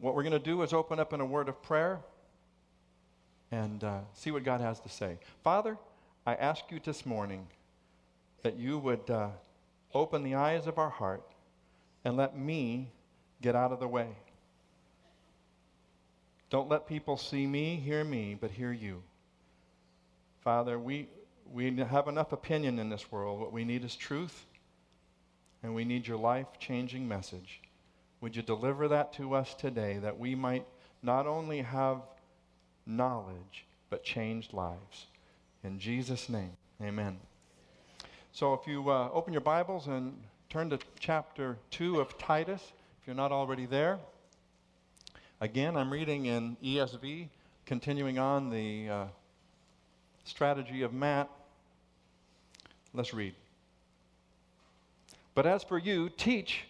what we're going to do is open up in a word of prayer and uh, see what God has to say. Father, I ask you this morning that you would uh, open the eyes of our heart and let me get out of the way. Don't let people see me, hear me, but hear you. Father, we, we have enough opinion in this world. What we need is truth, and we need your life changing message. Would you deliver that to us today that we might not only have knowledge, but changed lives? In Jesus' name, amen. So if you uh, open your Bibles and turn to chapter 2 of Titus, if you're not already there. Again, I'm reading in ESV, continuing on the uh, strategy of Matt. Let's read. But as for you, teach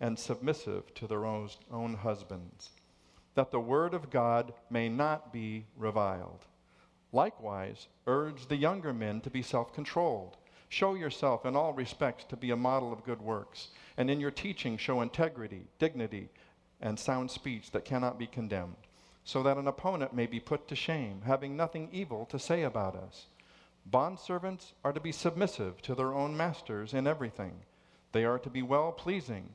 and submissive to their own, own husbands, that the word of God may not be reviled. Likewise, urge the younger men to be self controlled. Show yourself in all respects to be a model of good works, and in your teaching show integrity, dignity, and sound speech that cannot be condemned, so that an opponent may be put to shame, having nothing evil to say about us. Bondservants are to be submissive to their own masters in everything they are to be well pleasing,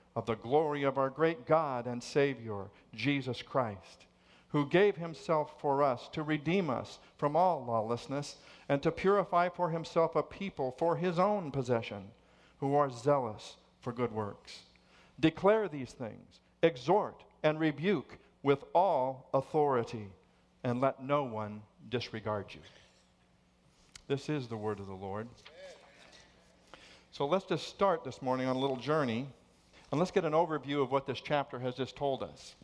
of the glory of our great God and Savior, Jesus Christ, who gave himself for us to redeem us from all lawlessness and to purify for himself a people for his own possession who are zealous for good works. Declare these things, exhort and rebuke with all authority, and let no one disregard you. This is the word of the Lord. So let's just start this morning on a little journey and let's get an overview of what this chapter has just told us.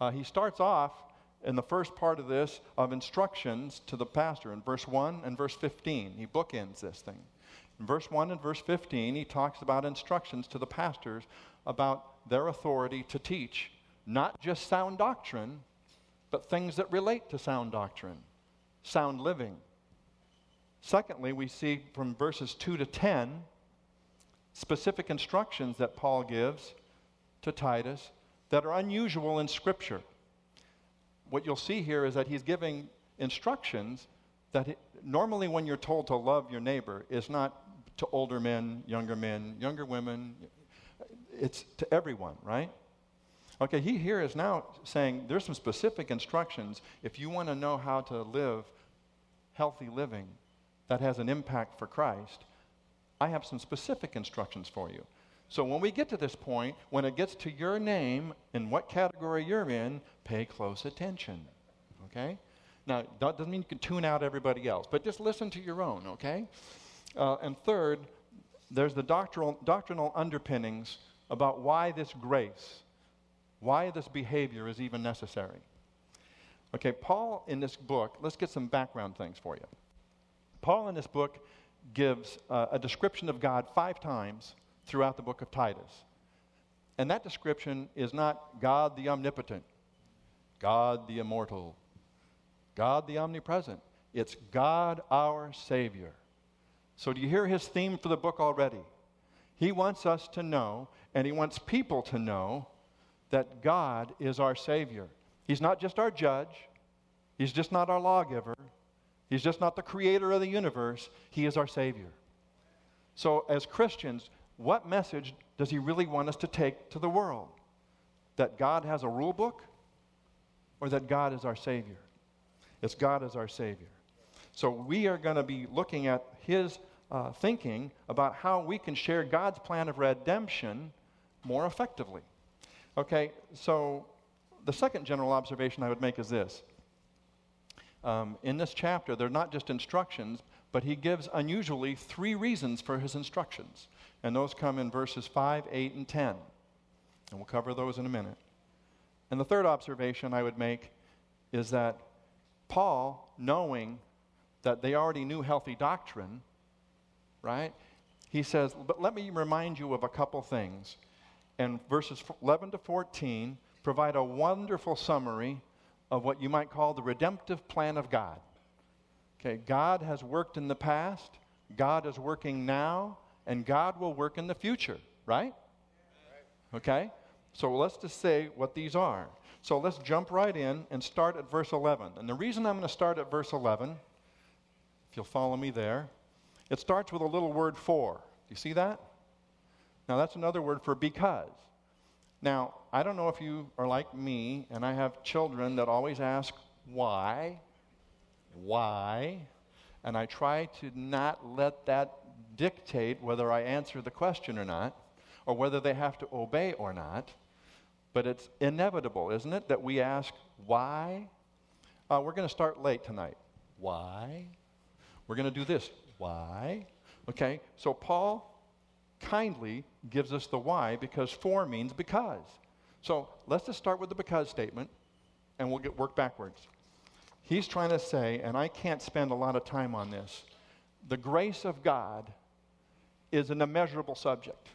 Uh, he starts off in the first part of this of instructions to the pastor in verse 1 and verse 15. He bookends this thing. In verse 1 and verse 15, he talks about instructions to the pastors about their authority to teach not just sound doctrine, but things that relate to sound doctrine, sound living. Secondly, we see from verses 2 to 10 specific instructions that Paul gives to Titus that are unusual in Scripture. What you'll see here is that he's giving instructions that he, normally, when you're told to love your neighbor, is not to older men, younger men, younger women, it's to everyone, right? Okay, he here is now saying there's some specific instructions if you want to know how to live healthy living that has an impact for Christ I have some specific instructions for you. So when we get to this point, when it gets to your name and what category you're in, pay close attention. Okay? Now, that doesn't mean you can tune out everybody else, but just listen to your own, okay? Uh, and third, there's the doctrinal, doctrinal underpinnings about why this grace, why this behavior is even necessary. Okay, Paul in this book, let's get some background things for you. Paul in this book gives uh, a description of God five times throughout the book of Titus. And that description is not God the omnipotent, God the immortal, God the omnipresent. It's God our Savior. So, do you hear his theme for the book already? He wants us to know, and he wants people to know, that God is our Savior. He's not just our judge, He's just not our lawgiver, He's just not the creator of the universe, He is our Savior. So, as Christians, what message does He really want us to take to the world? That God has a rule book or that God is our Savior? It's God is our Savior. So we are going to be looking at his uh, thinking about how we can share God's plan of redemption more effectively. Okay, so the second general observation I would make is this. Um, in this chapter, they're not just instructions, but he gives unusually three reasons for his instructions. And those come in verses 5, 8, and 10. And we'll cover those in a minute. And the third observation I would make is that Paul, knowing that they already knew healthy doctrine, right? He says, But let me remind you of a couple things. And verses 11 to 14 provide a wonderful summary of what you might call the redemptive plan of God. Okay, God has worked in the past, God is working now, and God will work in the future, right? Okay? So let's just say what these are. So let's jump right in and start at verse 11. And the reason I'm going to start at verse 11, if you'll follow me there, it starts with a little word for. Do you see that? Now, that's another word for because. Now, I don't know if you are like me, and I have children that always ask, why? Why? And I try to not let that dictate whether I answer the question or not, or whether they have to obey or not. But it's inevitable, isn't it, that we ask, why? Uh, we're going to start late tonight. Why? We're going to do this. Why? Okay, so Paul kindly gives us the why because for means because. So let's just start with the because statement and we'll get work backwards. He's trying to say, and I can't spend a lot of time on this, the grace of God is an immeasurable subject.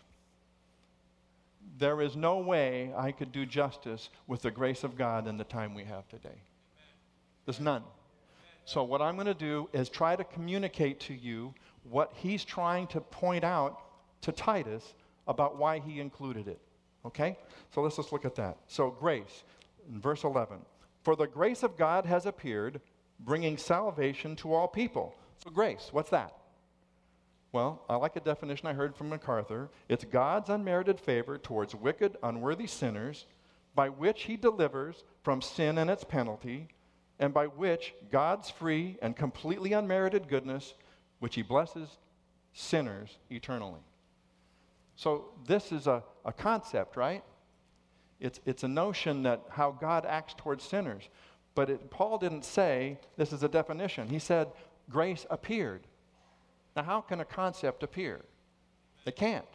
There is no way I could do justice with the grace of God in the time we have today. There's none. So, what I'm going to do is try to communicate to you what he's trying to point out to Titus about why he included it. Okay? So, let's just look at that. So, grace, in verse 11. For the grace of God has appeared, bringing salvation to all people. So, grace, what's that? Well, I like a definition I heard from MacArthur. It's God's unmerited favor towards wicked, unworthy sinners, by which he delivers from sin and its penalty and by which God's free and completely unmerited goodness, which he blesses sinners eternally. So, this is a, a concept, right? It's, it's a notion that how God acts towards sinners. But it, Paul didn't say this is a definition. He said grace appeared. Now, how can a concept appear? It can't.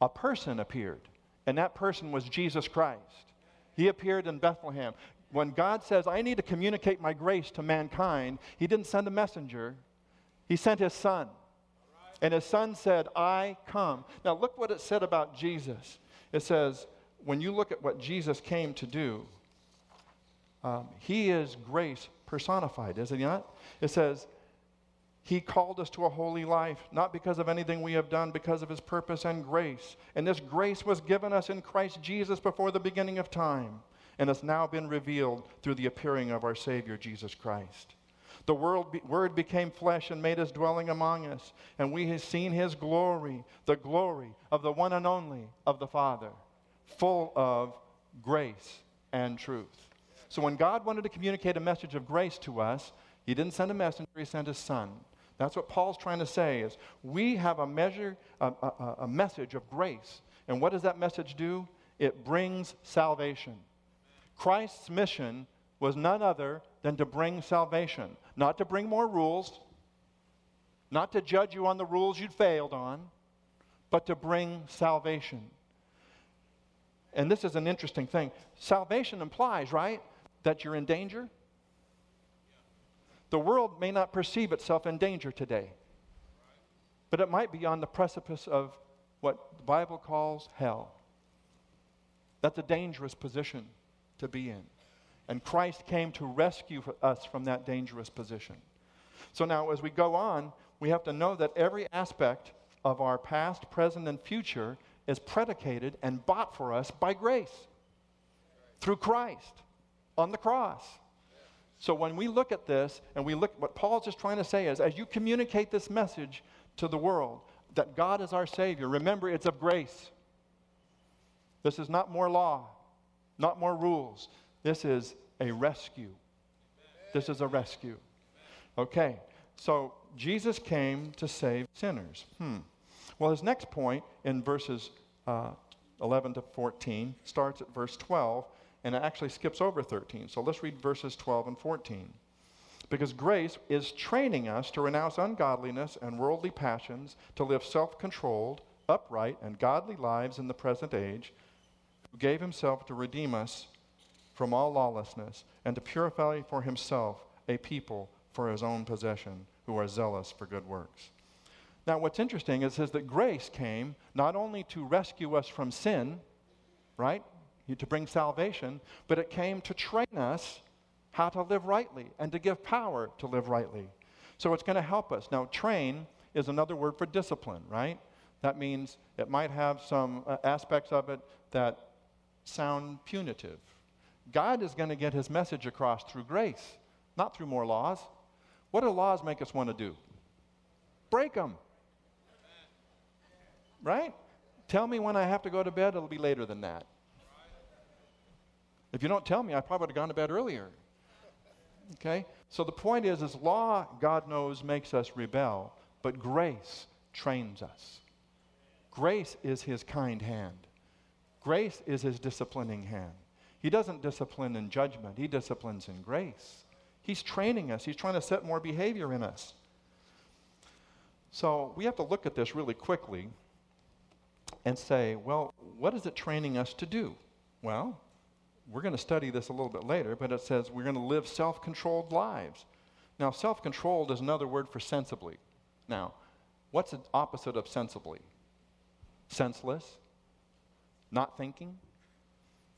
A person appeared, and that person was Jesus Christ. He appeared in Bethlehem when God says, I need to communicate my grace to mankind, He didn't send a messenger, He sent His Son. And His Son said, I come. Now, look what it said about Jesus. It says, when you look at what Jesus came to do, um, He is grace personified, is it not? It says, he called us to a holy life, not because of anything we have done, because of his purpose and grace. And this grace was given us in Christ Jesus before the beginning of time and has now been revealed through the appearing of our Savior, Jesus Christ. The Word became flesh and made his dwelling among us, and we have seen his glory, the glory of the one and only of the Father, full of grace and truth. So when God wanted to communicate a message of grace to us, he didn't send a messenger, he sent his son. That's what Paul's trying to say is we have a measure, a, a, a message of grace. And what does that message do? It brings salvation. Christ's mission was none other than to bring salvation, not to bring more rules, not to judge you on the rules you'd failed on, but to bring salvation. And this is an interesting thing. Salvation implies, right, that you're in danger. The world may not perceive itself in danger today, but it might be on the precipice of what the Bible calls hell. That's a dangerous position to be in. And Christ came to rescue us from that dangerous position. So now, as we go on, we have to know that every aspect of our past, present, and future is predicated and bought for us by grace through Christ on the cross. So when we look at this and we look, what Paul's just trying to say is as you communicate this message to the world that God is our Savior, remember it's of grace. This is not more law not more rules. This is a rescue. This is a rescue. Okay, so Jesus came to save sinners. Hmm. Well, his next point in verses uh, 11 to 14 starts at verse 12 and it actually skips over 13. So let's read verses 12 and 14. Because grace is training us to renounce ungodliness and worldly passions, to live self controlled, upright, and godly lives in the present age, who gave himself to redeem us from all lawlessness, and to purify for himself a people for his own possession, who are zealous for good works. Now, what's interesting is, is that grace came not only to rescue us from sin, right? To bring salvation, but it came to train us how to live rightly and to give power to live rightly. So it's going to help us. Now, train is another word for discipline, right? That means it might have some uh, aspects of it that sound punitive. God is going to get his message across through grace, not through more laws. What do laws make us want to do? Break them. Right? Tell me when I have to go to bed, it'll be later than that. If you don't tell me, I probably would have gone to bed earlier. Okay? So the point is, is law, God knows, makes us rebel, but grace trains us. Grace is his kind hand. Grace is his disciplining hand. He doesn't discipline in judgment, he disciplines in grace. He's training us, he's trying to set more behavior in us. So we have to look at this really quickly and say, well, what is it training us to do? Well, we're going to study this a little bit later, but it says we're going to live self controlled lives. Now, self controlled is another word for sensibly. Now, what's the opposite of sensibly? Senseless? Not thinking?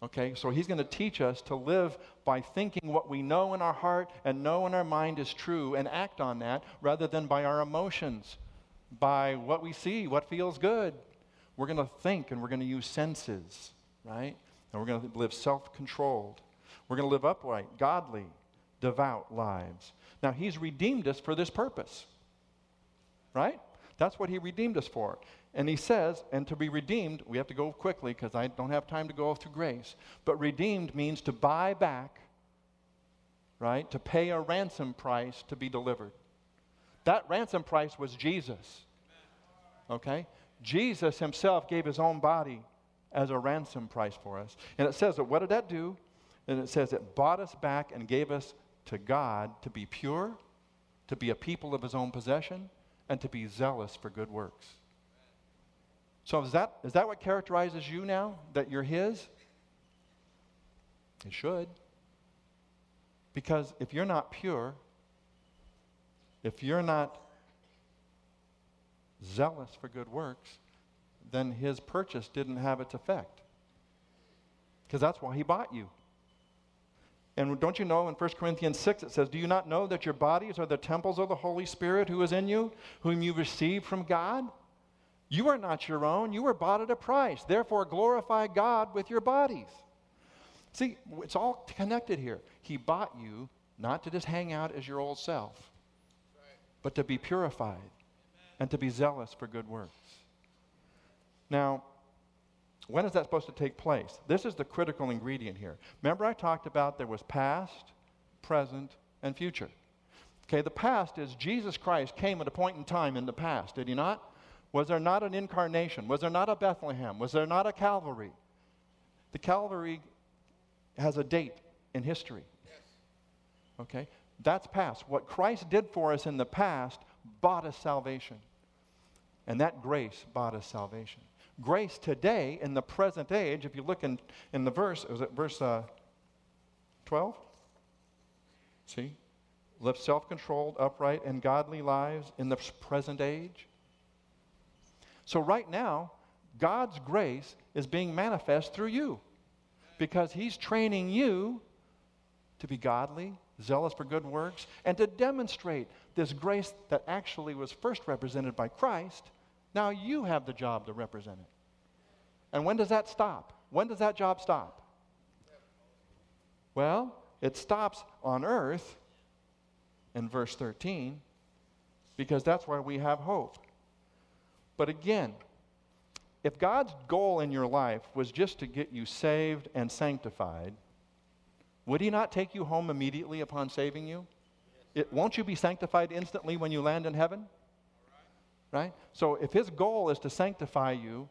Okay, so he's going to teach us to live by thinking what we know in our heart and know in our mind is true and act on that rather than by our emotions, by what we see, what feels good. We're going to think and we're going to use senses, right? And we're going to live self controlled. We're going to live upright, godly, devout lives. Now, He's redeemed us for this purpose, right? That's what He redeemed us for. And He says, and to be redeemed, we have to go quickly because I don't have time to go through grace. But redeemed means to buy back, right? To pay a ransom price to be delivered. That ransom price was Jesus. Okay? Jesus himself gave his own body as a ransom price for us. And it says that what did that do? And it says it bought us back and gave us to God to be pure, to be a people of his own possession, and to be zealous for good works. So is that, is that what characterizes you now? That you're his? It should. Because if you're not pure, if you're not zealous for good works, then his purchase didn't have its effect. Because that's why he bought you. And don't you know in 1 Corinthians 6 it says, Do you not know that your bodies are the temples of the Holy Spirit who is in you, whom you received from God? You are not your own. You were bought at a price. Therefore, glorify God with your bodies. See, it's all connected here. He bought you not to just hang out as your old self, but to be purified and to be zealous for good works. Now, when is that supposed to take place? This is the critical ingredient here. Remember, I talked about there was past, present, and future. Okay, the past is Jesus Christ came at a point in time in the past, did he not? Was there not an incarnation? Was there not a Bethlehem? Was there not a Calvary? The Calvary has a date in history. Okay? That's past. What Christ did for us in the past bought us salvation. And that grace bought us salvation grace today in the present age, if you look in, in the verse, was it verse uh, 12? See? Live self controlled, upright, and godly lives in the present age. So, right now, God's grace is being manifest through you because He's training you to be godly, zealous for good works, and to demonstrate this grace that actually was first represented by Christ now you have the job to represent it. And when does that stop? When does that job stop? Well, it stops on earth in verse 13 because that's where we have hope. But again, if God's goal in your life was just to get you saved and sanctified, would he not take you home immediately upon saving you? It, won't you be sanctified instantly when you land in heaven? Right? So if his goal is to sanctify you,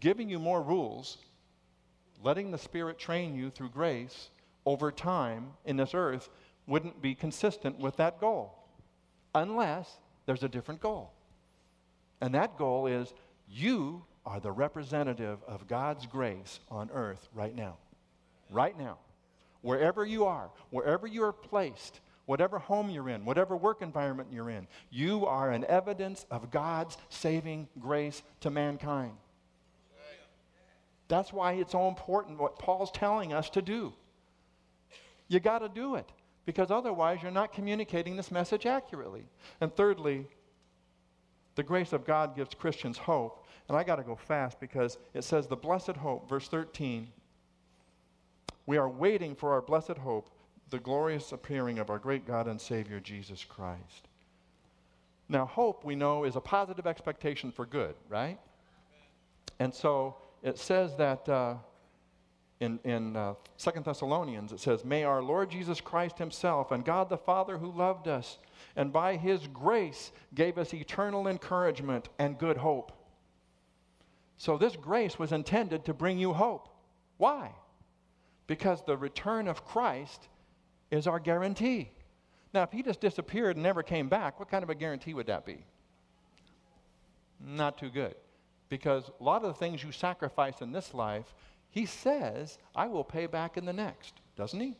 giving you more rules, letting the Spirit train you through grace over time in this earth wouldn't be consistent with that goal unless there's a different goal. And that goal is you are the representative of God's grace on earth right now. Right now. Wherever you are, wherever you are placed, whatever home you're in, whatever work environment you're in, you are an evidence of God's saving grace to mankind. That's why it's so important what Paul's telling us to do. You got to do it because otherwise you're not communicating this message accurately. And thirdly, the grace of God gives Christians hope. And I got to go fast because it says the blessed hope, verse 13. We are waiting for our blessed hope, the glorious appearing of our great God and Savior Jesus Christ. Now, hope, we know, is a positive expectation for good, right? And so it says that uh, in, in uh, 2 Thessalonians, it says, May our Lord Jesus Christ Himself and God the Father who loved us and by His grace gave us eternal encouragement and good hope. So this grace was intended to bring you hope. Why? because the return of Christ is our guarantee. Now, if he just disappeared and never came back, what kind of a guarantee would that be? Not too good. Because a lot of the things you sacrifice in this life, he says, I will pay back in the next, doesn't he?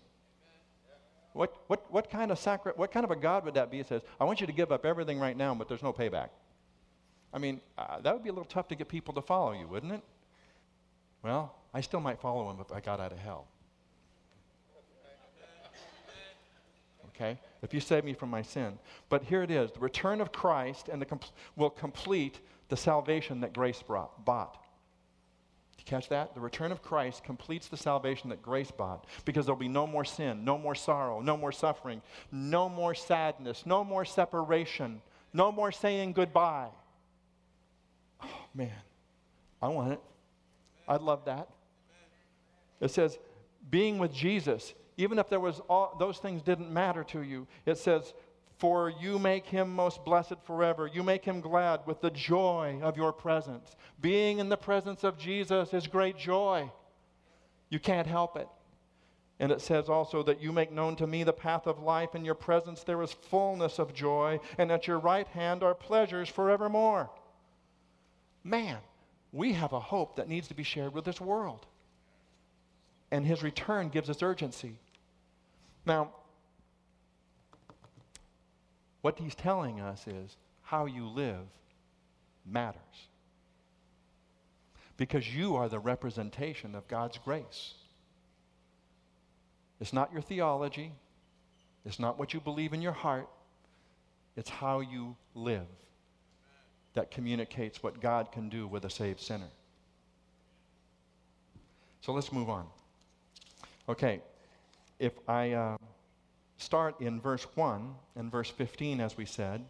What, what, what, kind of sacri- what kind of a God would that be? He says, I want you to give up everything right now, but there's no payback. I mean, uh, that would be a little tough to get people to follow you, wouldn't it? Well, I still might follow him if I got out of hell. Okay? If you save me from my sin. But here it is the return of Christ and the compl- will complete the salvation that grace brought, bought. You catch that? The return of Christ completes the salvation that grace bought because there'll be no more sin, no more sorrow, no more suffering, no more sadness, no more separation, no more saying goodbye. Oh, man. I want it. I'd love that. It says, being with Jesus even if there was all, those things didn't matter to you. It says, For you make him most blessed forever. You make him glad with the joy of your presence. Being in the presence of Jesus is great joy. You can't help it. And it says also that you make known to me the path of life. In your presence there is fullness of joy, and at your right hand are pleasures forevermore. Man, we have a hope that needs to be shared with this world. And his return gives us urgency. Now, what he's telling us is how you live matters. Because you are the representation of God's grace. It's not your theology, it's not what you believe in your heart, it's how you live that communicates what God can do with a saved sinner. So let's move on. Okay, if I uh, start in verse 1 and verse 15, as we said,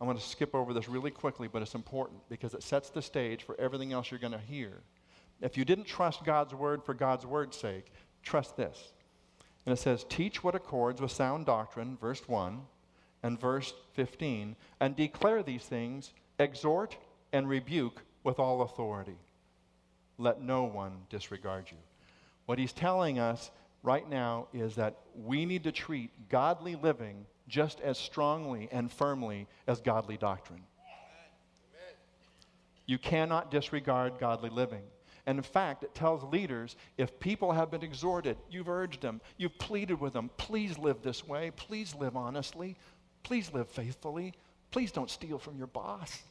I want to skip over this really quickly, but it's important because it sets the stage for everything else you're going to hear. If you didn't trust God's word for God's word's sake, trust this. And it says, Teach what accords with sound doctrine, verse 1 and verse 15, and declare these things, exhort and rebuke with all authority. Let no one disregard you. What he's telling us right now is that we need to treat godly living just as strongly and firmly as godly doctrine. You cannot disregard godly living. And in fact, it tells leaders if people have been exhorted, you've urged them, you've pleaded with them, please live this way, please live honestly, please live faithfully, please don't steal from your boss,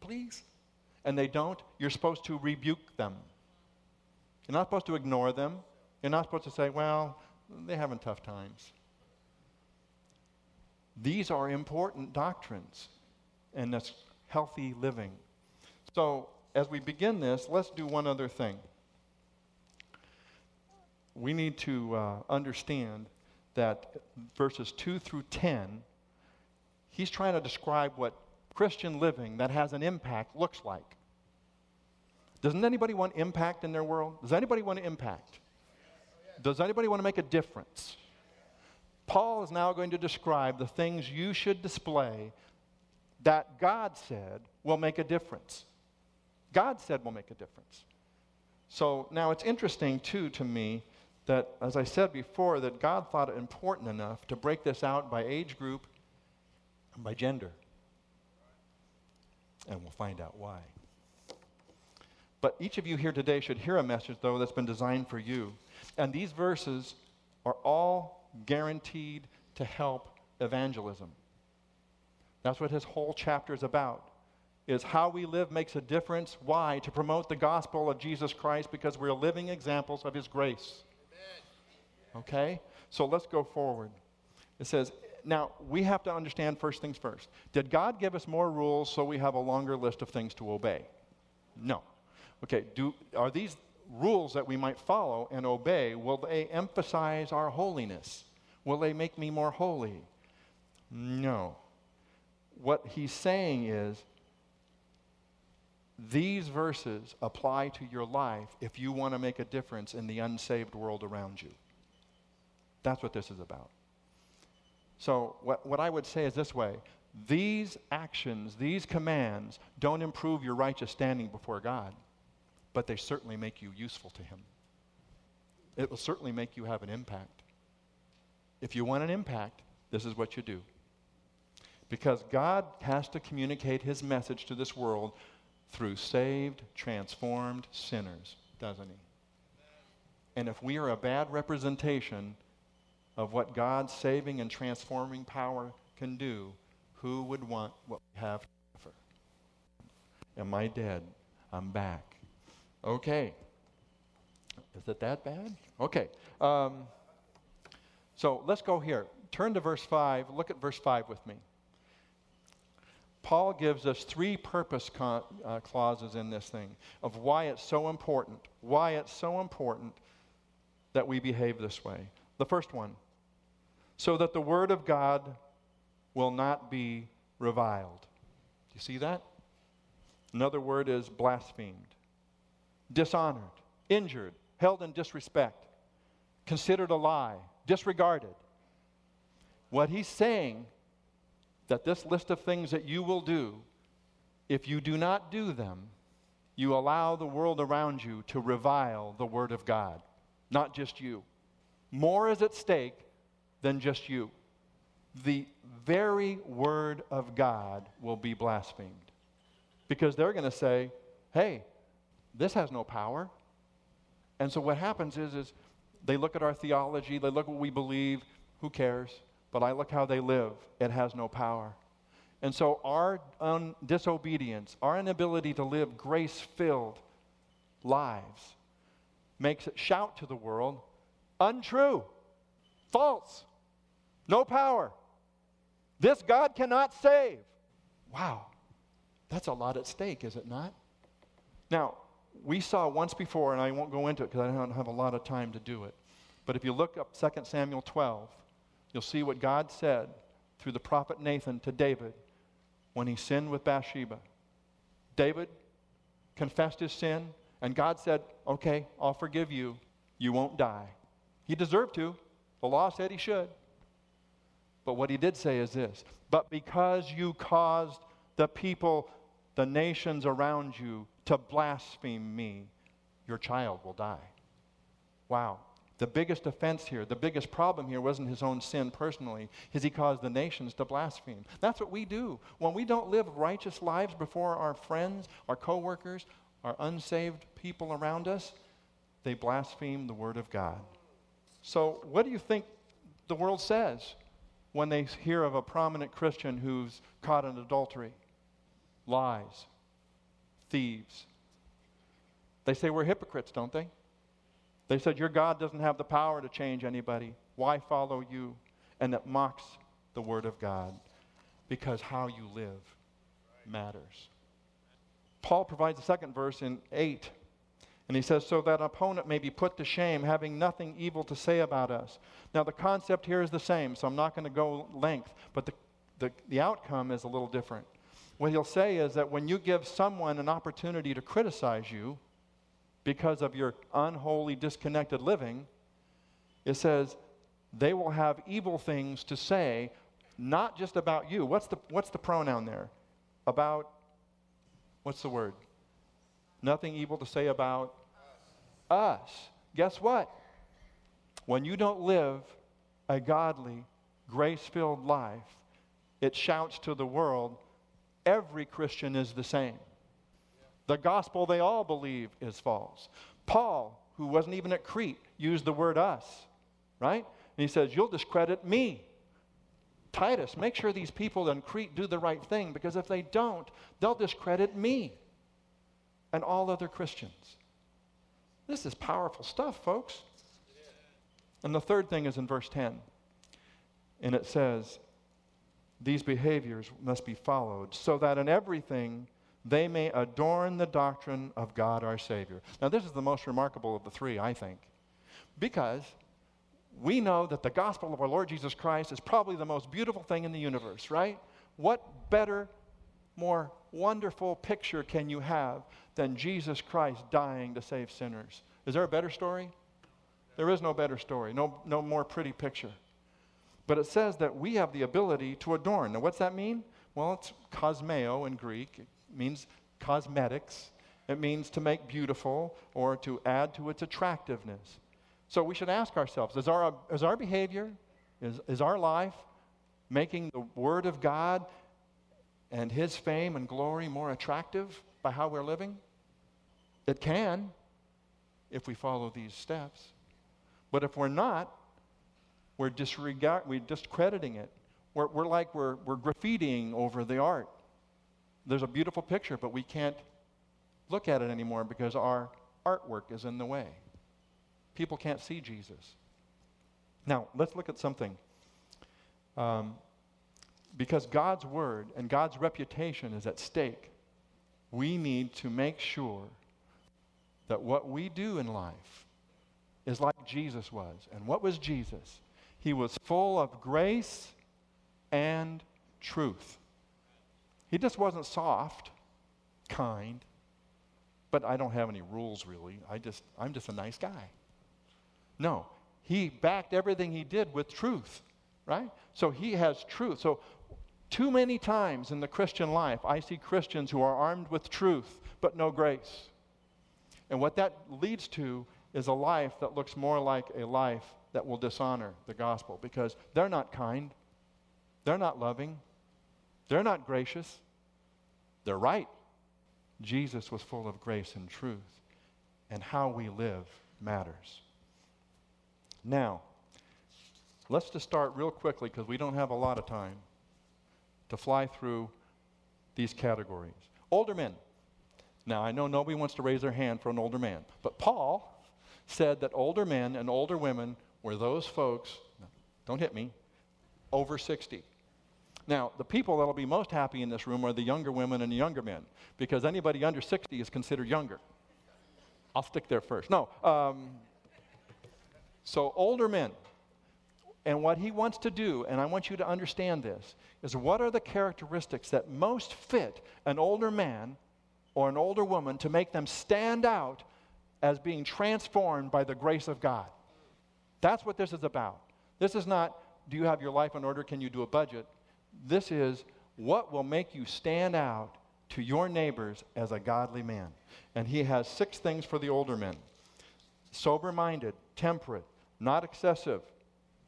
please. And they don't, you're supposed to rebuke them. You're not supposed to ignore them. You're not supposed to say, well, they're having tough times. These are important doctrines, and that's healthy living. So, as we begin this, let's do one other thing. We need to uh, understand that verses 2 through 10, he's trying to describe what Christian living that has an impact looks like. Doesn't anybody want impact in their world? Does anybody want impact? Does anybody want to make a difference? Paul is now going to describe the things you should display that God said will make a difference. God said will make a difference. So now it's interesting, too, to me that, as I said before, that God thought it important enough to break this out by age group and by gender. And we'll find out why. But each of you here today should hear a message, though, that's been designed for you. And these verses are all guaranteed to help evangelism. That's what his whole chapter is about. Is how we live makes a difference. Why? To promote the gospel of Jesus Christ because we're living examples of his grace. Okay? So let's go forward. It says, now we have to understand first things first. Did God give us more rules so we have a longer list of things to obey? No. Okay, do, are these rules that we might follow and obey, will they emphasize our holiness? Will they make me more holy? No. What he's saying is these verses apply to your life if you want to make a difference in the unsaved world around you. That's what this is about. So, what, what I would say is this way these actions, these commands, don't improve your righteous standing before God but they certainly make you useful to Him. It will certainly make you have an impact. If you want an impact, this is what you do. Because God has to communicate His message to this world through saved, transformed sinners, doesn't He? And if we are a bad representation of what God's saving and transforming power can do, who would want what we have to offer? Am I dead? I'm back. Okay. Is it that bad? Okay. Um, so let's go here. Turn to verse 5. Look at verse 5 with me. Paul gives us three purpose uh, clauses in this thing of why it's so important, why it's so important that we behave this way. The first one, so that the word of God will not be reviled. Do you see that? Another word is blasphemed dishonored, injured, held in disrespect, considered a lie, disregarded. What he's saying that this list of things that you will do, if you do not do them, you allow the world around you to revile the Word of God, not just you. More is at stake than just you. The very Word of God will be blasphemed because they're going to say, hey, this has no power. And so what happens is, is they look at our theology, they look at what we believe, who cares? But I look how they live, it has no power. And so our un- disobedience, our inability to live grace filled lives, makes it shout to the world untrue, false, no power. This God cannot save. Wow, that's a lot at stake, is it not? Now, we saw once before, and I won't go into it because I don't have a lot of time to do it. But if you look up 2 Samuel 12, you'll see what God said through the prophet Nathan to David when he sinned with Bathsheba. David confessed his sin, and God said, Okay, I'll forgive you. You won't die. He deserved to. The law said he should. But what he did say is this But because you caused the people, the nations around you, to blaspheme me, your child will die. Wow. The biggest offense here, the biggest problem here wasn't his own sin personally, is he caused the nations to blaspheme. That's what we do. When we don't live righteous lives before our friends, our coworkers, our unsaved people around us, they blaspheme the word of God. So, what do you think the world says when they hear of a prominent Christian who's caught in adultery, lies, thieves. They say we're hypocrites, don't they? They said, Your God doesn't have the power to change anybody. Why follow you? And it mocks the Word of God because how you live matters. Paul provides a second verse in 8. And he says, So that opponent may be put to shame, having nothing evil to say about us. Now, the concept here is the same, so I'm not going to go length, but the, the, the outcome is a little different. What he'll say is that when you give someone an opportunity to criticize you because of your unholy, disconnected living, It says, they will have evil things to say, not just about you. What's the, what's the pronoun there? About, what's the word? Nothing evil to say about us. us. Guess what? When you don't live a godly, grace filled life, it shouts to the world every Christian is the same. The gospel they all believe is false. Paul, who wasn't even at Crete, used the word us, right? And he says, You'll discredit me. Titus, make sure these people in Crete do the right thing because if they don't, they'll discredit me and all other Christians. This is powerful stuff, folks. And the third thing is in verse 10. And it says, These behaviors must be followed so that in everything they may adorn the doctrine of God our Savior. Now, this is the most remarkable of the three, I think, because we know that the gospel of our Lord Jesus Christ is probably the most beautiful thing in the universe, right? What better, more wonderful picture can you have than Jesus Christ dying to save sinners? Is there a better story? There is no better story, no, no more pretty picture. But it says that we have the ability to adorn. Now, what's that mean? Well, it's cosmeo in Greek. It means cosmetics. It means to make beautiful or to add to its attractiveness. So we should ask ourselves is our, is our behavior, is, is our life making the Word of God and His fame and glory more attractive by how we're living? It can if we follow these steps. But if we're not, we're, disregard, we're discrediting it. We're, we're like we're, we're graffitiing over the art. There's a beautiful picture, but we can't look at it anymore because our artwork is in the way. People can't see Jesus. Now, let's look at something. Um, because God's word and God's reputation is at stake, we need to make sure that what we do in life is like Jesus was. And what was Jesus? He was full of grace and truth. He just wasn't soft, kind, but I don't have any rules really. I just I'm just a nice guy. No, he backed everything he did with truth, right? So he has truth. So too many times in the Christian life, I see Christians who are armed with truth but no grace. And what that leads to is a life that looks more like a life that will dishonor the gospel because they're not kind, they're not loving, they're not gracious. They're right. Jesus was full of grace and truth, and how we live matters. Now, let's just start real quickly because we don't have a lot of time to fly through these categories. Older men. Now, I know nobody wants to raise their hand for an older man, but Paul said that older men and older women were those folks, don't hit me, over 60. Now, the people that will be most happy in this room are the younger women and the younger men, because anybody under 60 is considered younger. I'll stick there first. No. Um, so, older men. And what he wants to do, and I want you to understand this, is what are the characteristics that most fit an older man or an older woman to make them stand out as being transformed by the grace of God? That's what this is about. This is not, do you have your life in order? Can you do a budget? This is what will make you stand out to your neighbors as a godly man. And he has six things for the older men sober minded, temperate, not excessive.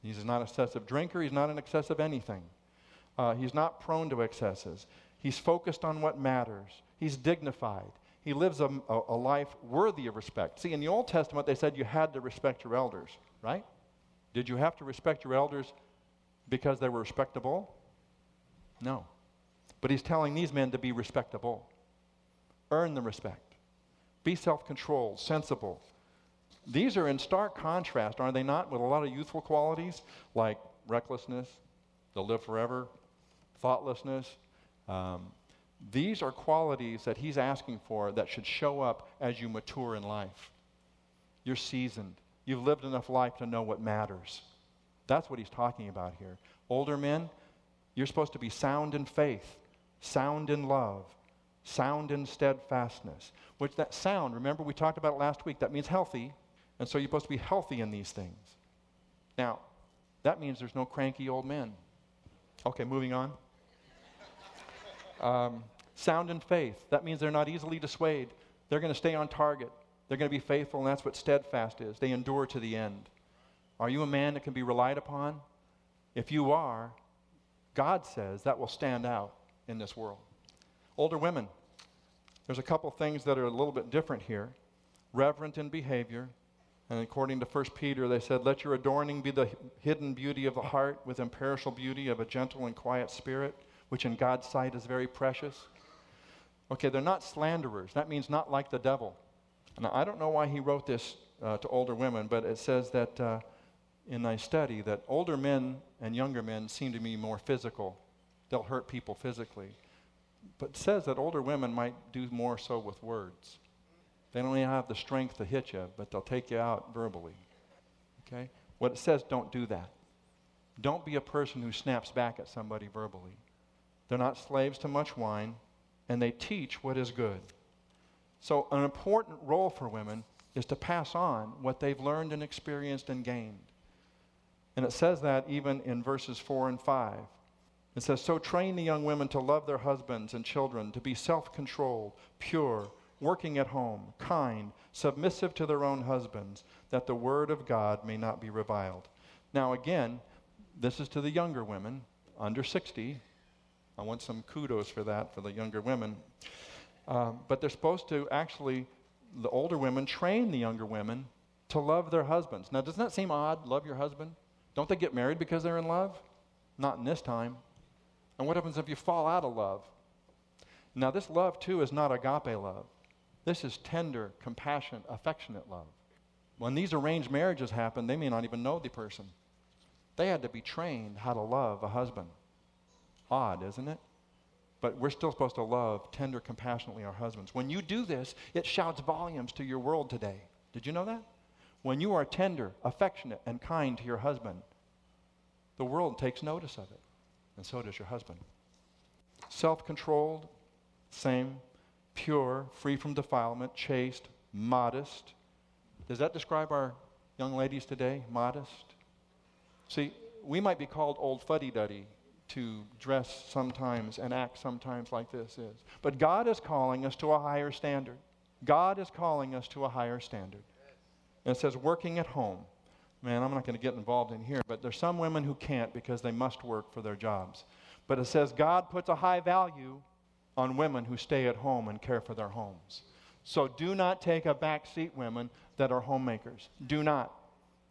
He's not an excessive drinker, he's not an excessive anything. Uh, he's not prone to excesses. He's focused on what matters. He's dignified. He lives a, a, a life worthy of respect. See, in the Old Testament, they said you had to respect your elders, right? Did you have to respect your elders because they were respectable? No. But he's telling these men to be respectable, earn the respect, be self controlled, sensible. These are in stark contrast, are they not, with a lot of youthful qualities like recklessness, they'll live forever, thoughtlessness. Um, these are qualities that he's asking for that should show up as you mature in life. You're seasoned. You've lived enough life to know what matters. That's what he's talking about here. Older men, you're supposed to be sound in faith, sound in love, sound in steadfastness. Which that sound, remember we talked about it last week, that means healthy. And so you're supposed to be healthy in these things. Now, that means there's no cranky old men. Okay, moving on. Um, sound in faith. That means they're not easily dissuaded. They're going to stay on target. They're going to be faithful, and that's what steadfast is. They endure to the end. Are you a man that can be relied upon? If you are, God says that will stand out in this world. Older women, there's a couple things that are a little bit different here. Reverent in behavior, and according to 1 Peter, they said, Let your adorning be the hidden beauty of the heart with imperishable beauty of a gentle and quiet spirit, which in God's sight is very precious. Okay, they're not slanderers. That means not like the devil. Now, I don't know why he wrote this uh, to older women, but it says that uh, in my study that older men and younger men seem to be more physical. They'll hurt people physically. But says that older women might do more so with words. They don't even have the strength to hit you, but they'll take you out verbally. Okay? What it says, don't do that. Don't be a person who snaps back at somebody verbally. They're not slaves to much wine, and they teach what is good. So, an important role for women is to pass on what they've learned and experienced and gained. And it says that even in verses 4 and 5. It says, So train the young women to love their husbands and children, to be self controlled, pure, working at home, kind, submissive to their own husbands, that the word of God may not be reviled. Now, again, this is to the younger women, under 60. I want some kudos for that for the younger women. Uh, but they're supposed to actually, the older women, train the younger women to love their husbands. Now, doesn't that seem odd? Love your husband? Don't they get married because they're in love? Not in this time. And what happens if you fall out of love? Now, this love, too, is not agape love. This is tender, compassionate, affectionate love. When these arranged marriages happen, they may not even know the person. They had to be trained how to love a husband. Odd, isn't it? But we're still supposed to love tender, compassionately our husbands. When you do this, it shouts volumes to your world today. Did you know that? When you are tender, affectionate, and kind to your husband, the world takes notice of it. And so does your husband. Self controlled, same pure, free from defilement, chaste, modest. Does that describe our young ladies today? Modest? See, we might be called old fuddy duddy to dress sometimes and act sometimes like this is. But God is calling us to a higher standard. God is calling us to a higher standard. And it says working at home. Man, I'm not going to get involved in here, but there's some women who can't because they must work for their jobs. But it says God puts a high value on women who stay at home and care for their homes. So do not take a back seat, women that are homemakers. Do not.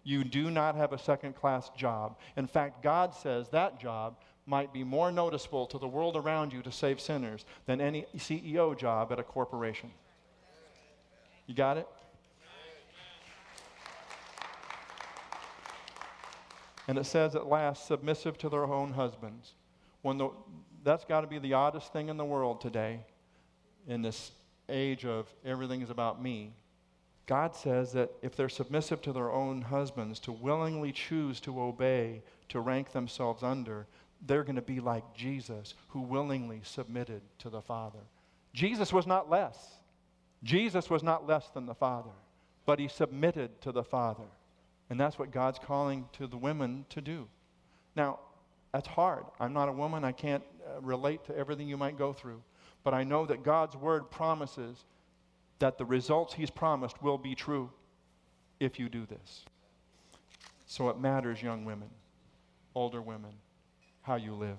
You do not have a second class job. In fact, God says that job might be more noticeable to the world around you to save sinners than any CEO job at a corporation. You got it? And it says at last, submissive to their own husbands. When the, that's got to be the oddest thing in the world today, in this age of everything is about me. God says that if they're submissive to their own husbands, to willingly choose to obey, to rank themselves under, they're going to be like Jesus, who willingly submitted to the Father. Jesus was not less. Jesus was not less than the Father, but he submitted to the Father. And that's what God's calling to the women to do. Now, that's hard. I'm not a woman. I can't uh, relate to everything you might go through. But I know that God's word promises that the results He's promised will be true if you do this. So it matters, young women, older women, how you live.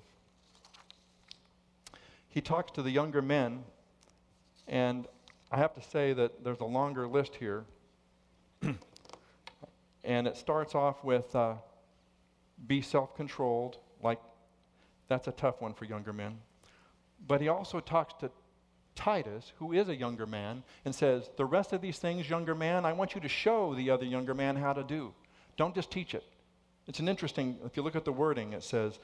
He talks to the younger men, and I have to say that there's a longer list here. and it starts off with uh, be self controlled like, that's a tough one for younger men. But he also talks to Titus, who is a younger man, and says, The rest of these things, younger man, I want you to show the other younger man how to do. Don't just teach it. It's an interesting, if you look at the wording, it says,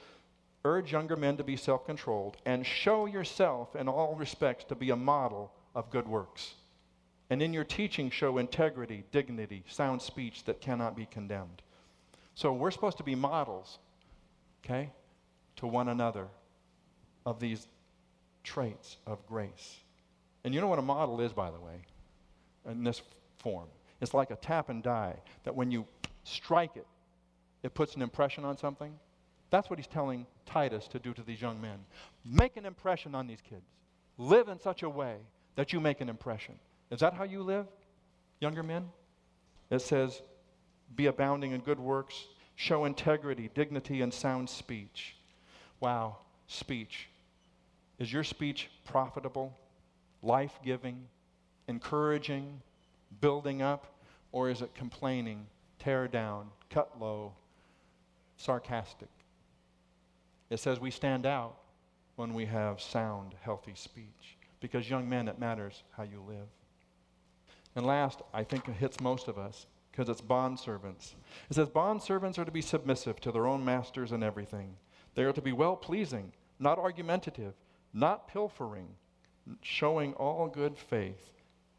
Urge younger men to be self controlled and show yourself in all respects to be a model of good works. And in your teaching, show integrity, dignity, sound speech that cannot be condemned. So we're supposed to be models okay, to one another of these traits of grace. And you know what a model is, by the way, in this form? It's like a tap and die that when you strike it, it puts an impression on something. That's what he's telling Titus to do to these young men. Make an impression on these kids. Live in such a way that you make an impression. Is that how you live, younger men? It says, be abounding in good works, show integrity, dignity, and sound speech. Wow, speech. Is your speech profitable, life giving, encouraging, building up, or is it complaining, tear down, cut low, sarcastic? It says we stand out when we have sound, healthy speech. Because, young men, it matters how you live. And last, I think it hits most of us because it's bond servants. It says, Bond servants are to be submissive to their own masters in everything. They are to be well pleasing, not argumentative, not pilfering, showing all good faith,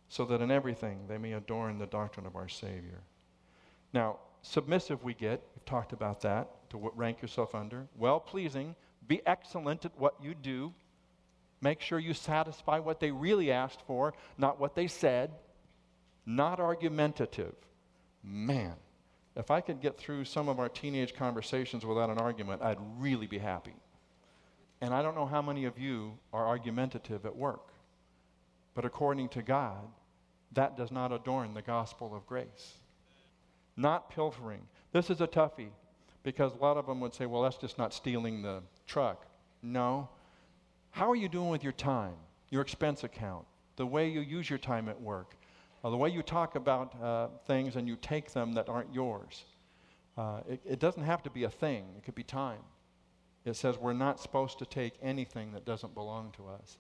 so that in everything they may adorn the doctrine of our Savior. Now, submissive we get, we've talked about that, to rank yourself under. Well pleasing, be excellent at what you do. Make sure you satisfy what they really asked for, not what they said. Not argumentative. Man, if I could get through some of our teenage conversations without an argument, I'd really be happy. And I don't know how many of you are argumentative at work. But according to God, that does not adorn the gospel of grace. Not pilfering. This is a toughie because a lot of them would say, well, that's just not stealing the truck. No. How are you doing with your time, your expense account, the way you use your time at work, uh, the way you talk about uh, things and you take them that aren't yours? Uh, it, it doesn't have to be a thing, it could be time. It says we're not supposed to take anything that doesn't belong to us.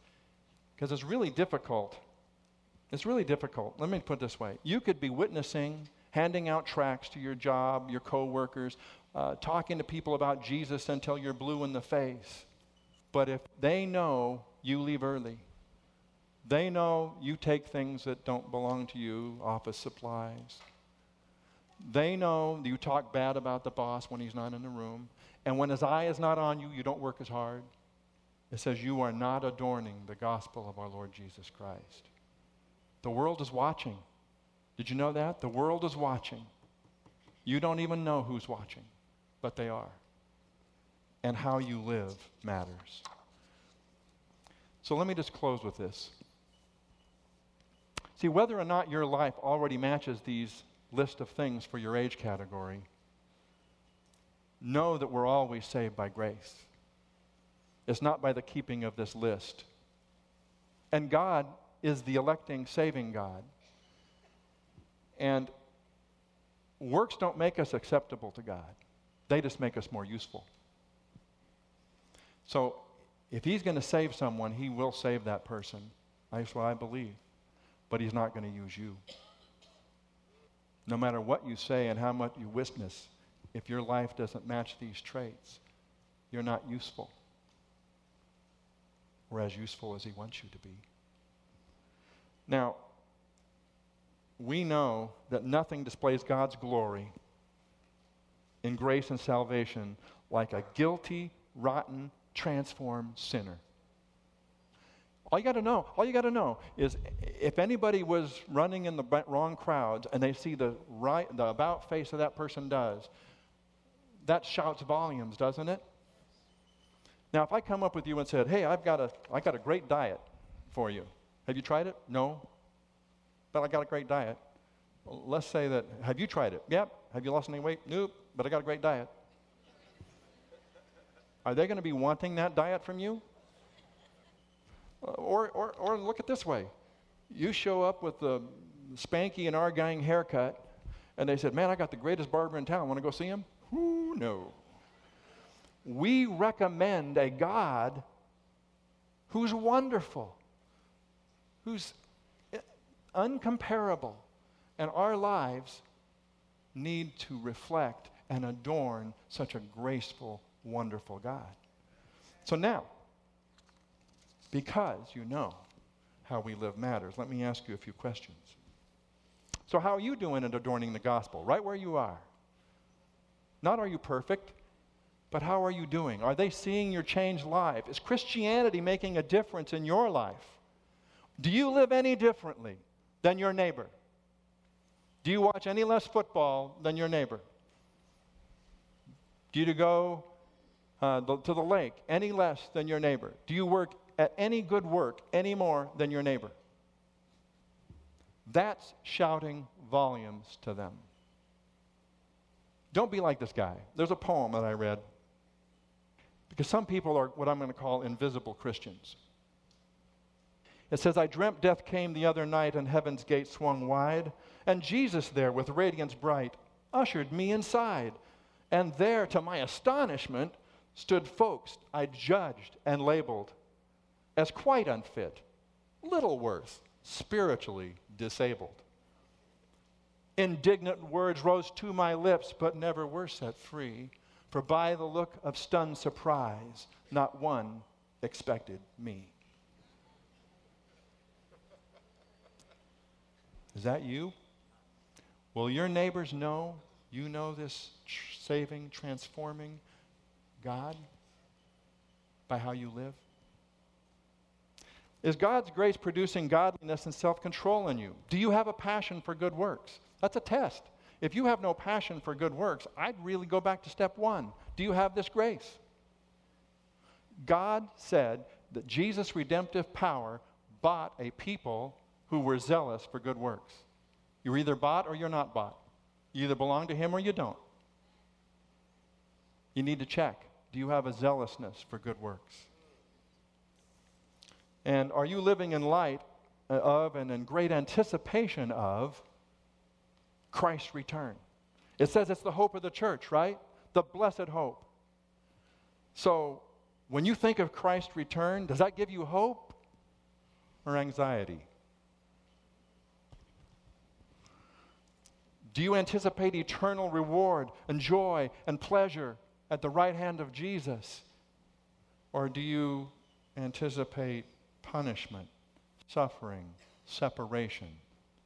Because it's really difficult. It's really difficult. Let me put it this way you could be witnessing handing out tracts to your job, your coworkers, uh, talking to people about Jesus until you're blue in the face. But if they know you leave early, they know you take things that don't belong to you, office supplies. They know you talk bad about the boss when he's not in the room. And when his eye is not on you, you don't work as hard. It says you are not adorning the gospel of our Lord Jesus Christ. The world is watching. Did you know that? The world is watching. You don't even know who's watching but they are. And how you live matters. So let me just close with this. See, whether or not your life already matches these list of things for your age category, know that we're always saved by grace. It's not by the keeping of this list. And God is the electing, saving God. And works don't make us acceptable to God. They just make us more useful. So if he's going to save someone, he will save that person. That's what I believe. But he's not going to use you. No matter what you say and how much you witness, if your life doesn't match these traits, you're not useful. Or as useful as he wants you to be. Now, we know that nothing displays God's glory in grace and salvation like a guilty, rotten, transformed sinner. All you got to know, all you got to know is if anybody was running in the wrong crowds and they see the right, the about face of that person does, that shouts volumes, doesn't it? Now, if I come up with you and said, "Hey, I've got a, I got a great diet for you. Have you tried it? No, but I got a great diet. Let's say that. Have you tried it? Yep. Have you lost any weight? Nope but I got a great diet. Are they going to be wanting that diet from you? Or, or, or look at this way. You show up with the spanky and Our Gang haircut, and they said, Man, I got the greatest barber in town. Want to go see him? Who no. We recommend a God who's wonderful, who's uncomparable, and our lives need to reflect and adorn such a graceful, wonderful God. So now, because you know how we live matters, let me ask you a few questions. So, how are you doing at adorning the gospel? Right where you are. Not are you perfect, but how are you doing? Are they seeing your changed life? Is Christianity making a difference in your life? Do you live any differently than your neighbor? Do you watch any less football than your neighbor? Do you go uh, to the lake any less than your neighbor? Do you work at any good work any more than your neighbor? That's shouting volumes to them. Don't be like this guy. There's a poem that I read. Because some people are what I'm going to call invisible Christians. It says, I dreamt death came the other night and heaven's gate swung wide, and Jesus there with radiance bright ushered me inside. And there, to my astonishment, stood folks I judged and labeled as quite unfit, little worth, spiritually disabled. Indignant words rose to my lips, but never were set free, for by the look of stunned surprise, not one expected me. Is that you? Will your neighbors know you know this tr- saving, transforming God by how you live? Is God's grace producing godliness and self control in you? Do you have a passion for good works? That's a test. If you have no passion for good works, I'd really go back to step one. Do you have this grace? God said that Jesus' redemptive power bought a people who were zealous for good works. You're either bought or you're not bought. You either belong to Him or you don't. You need to check do you have a zealousness for good works? And are you living in light of and in great anticipation of Christ's return? It says it's the hope of the church, right? The blessed hope. So, when you think of Christ's return, does that give you hope or anxiety? Do you anticipate eternal reward and joy and pleasure at the right hand of Jesus? Or do you anticipate punishment, suffering, separation,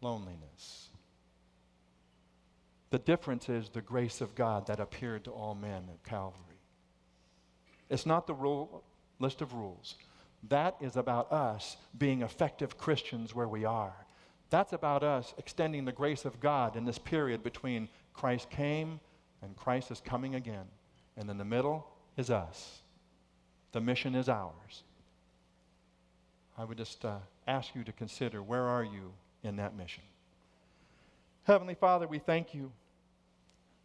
loneliness? The difference is the grace of God that appeared to all men at Calvary. It's not the rule, list of rules. That is about us being effective Christians where we are. That's about us extending the grace of God in this period between Christ came and Christ is coming again. And in the middle is us. The mission is ours. I would just uh, ask you to consider where are you in that mission? Heavenly Father, we thank you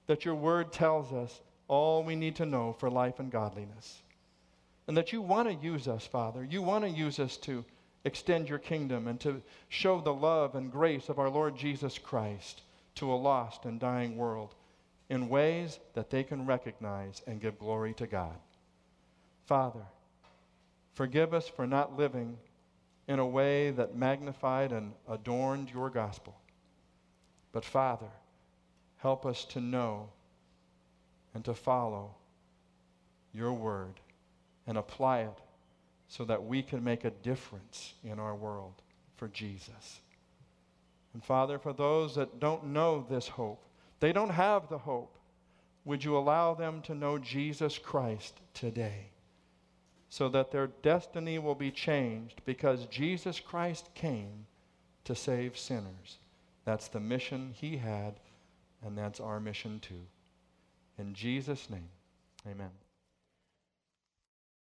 that your word tells us all we need to know for life and godliness. And that you want to use us, Father. You want to use us to extend your kingdom and to show the love and grace of our Lord Jesus Christ to a lost and dying world in ways that they can recognize and give glory to God. Father, forgive us for not living in a way that magnified and adorned your gospel. But Father, help us to know and to follow your word and apply it so that we can make a difference in our world for Jesus. And Father, for those that don't know this hope, they don't have the hope, would you allow them to know Jesus Christ today so that their destiny will be changed because Jesus Christ came to save sinners? That's the mission he had, and that's our mission too. In Jesus' name, amen.